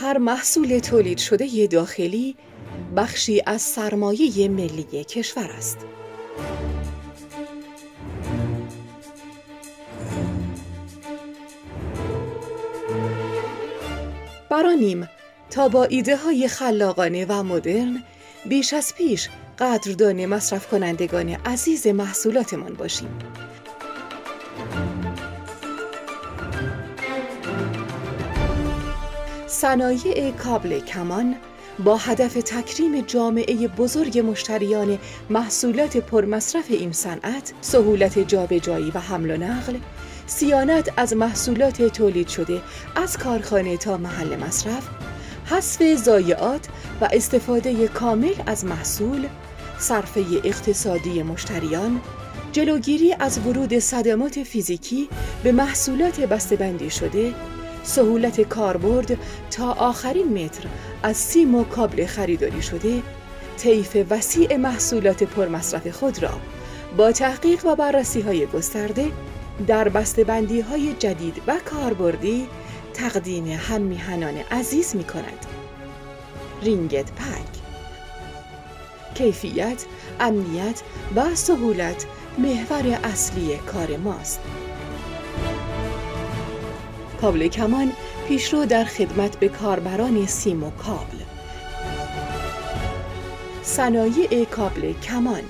هر محصول تولید شده داخلی بخشی از سرمایه ملی کشور است. برانیم تا با ایده های خلاقانه و مدرن بیش از پیش قدردان مصرف کنندگان عزیز محصولاتمان باشیم. صنایع کابل کمان با هدف تکریم جامعه بزرگ مشتریان محصولات پرمصرف این صنعت، سهولت جابجایی و حمل و نقل، سیانت از محصولات تولید شده از کارخانه تا محل مصرف، حذف ضایعات و استفاده کامل از محصول، صرفه اقتصادی مشتریان، جلوگیری از ورود صدمات فیزیکی به محصولات بسته‌بندی شده، سهولت کاربرد تا آخرین متر از سیم و کابل خریداری شده طیف وسیع محصولات پرمصرف خود را با تحقیق و بررسی های گسترده در بسته‌بندی های جدید و کاربردی تقدیم هم میهنان عزیز می کند. رینگت پک کیفیت، امنیت و سهولت محور اصلی کار ماست. کابل کمان پیشرو در خدمت به کاربران سیم و کابل. صنایع کابل کمان.